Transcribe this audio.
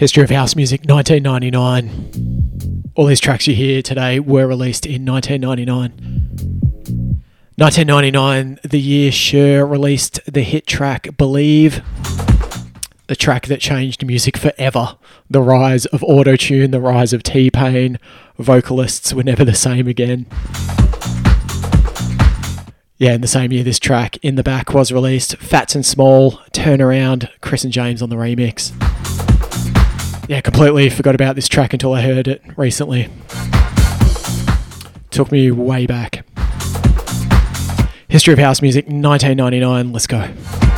History of House Music 1999. All these tracks you hear today were released in 1999. 1999, the year Cher released the hit track Believe, the track that changed music forever. The rise of autotune, the rise of T Pain, vocalists were never the same again. Yeah, in the same year, this track in the back was released. Phats and Small, Turnaround, Chris and James on the remix. Yeah, completely forgot about this track until I heard it recently. Took me way back. History of House Music, 1999. Let's go.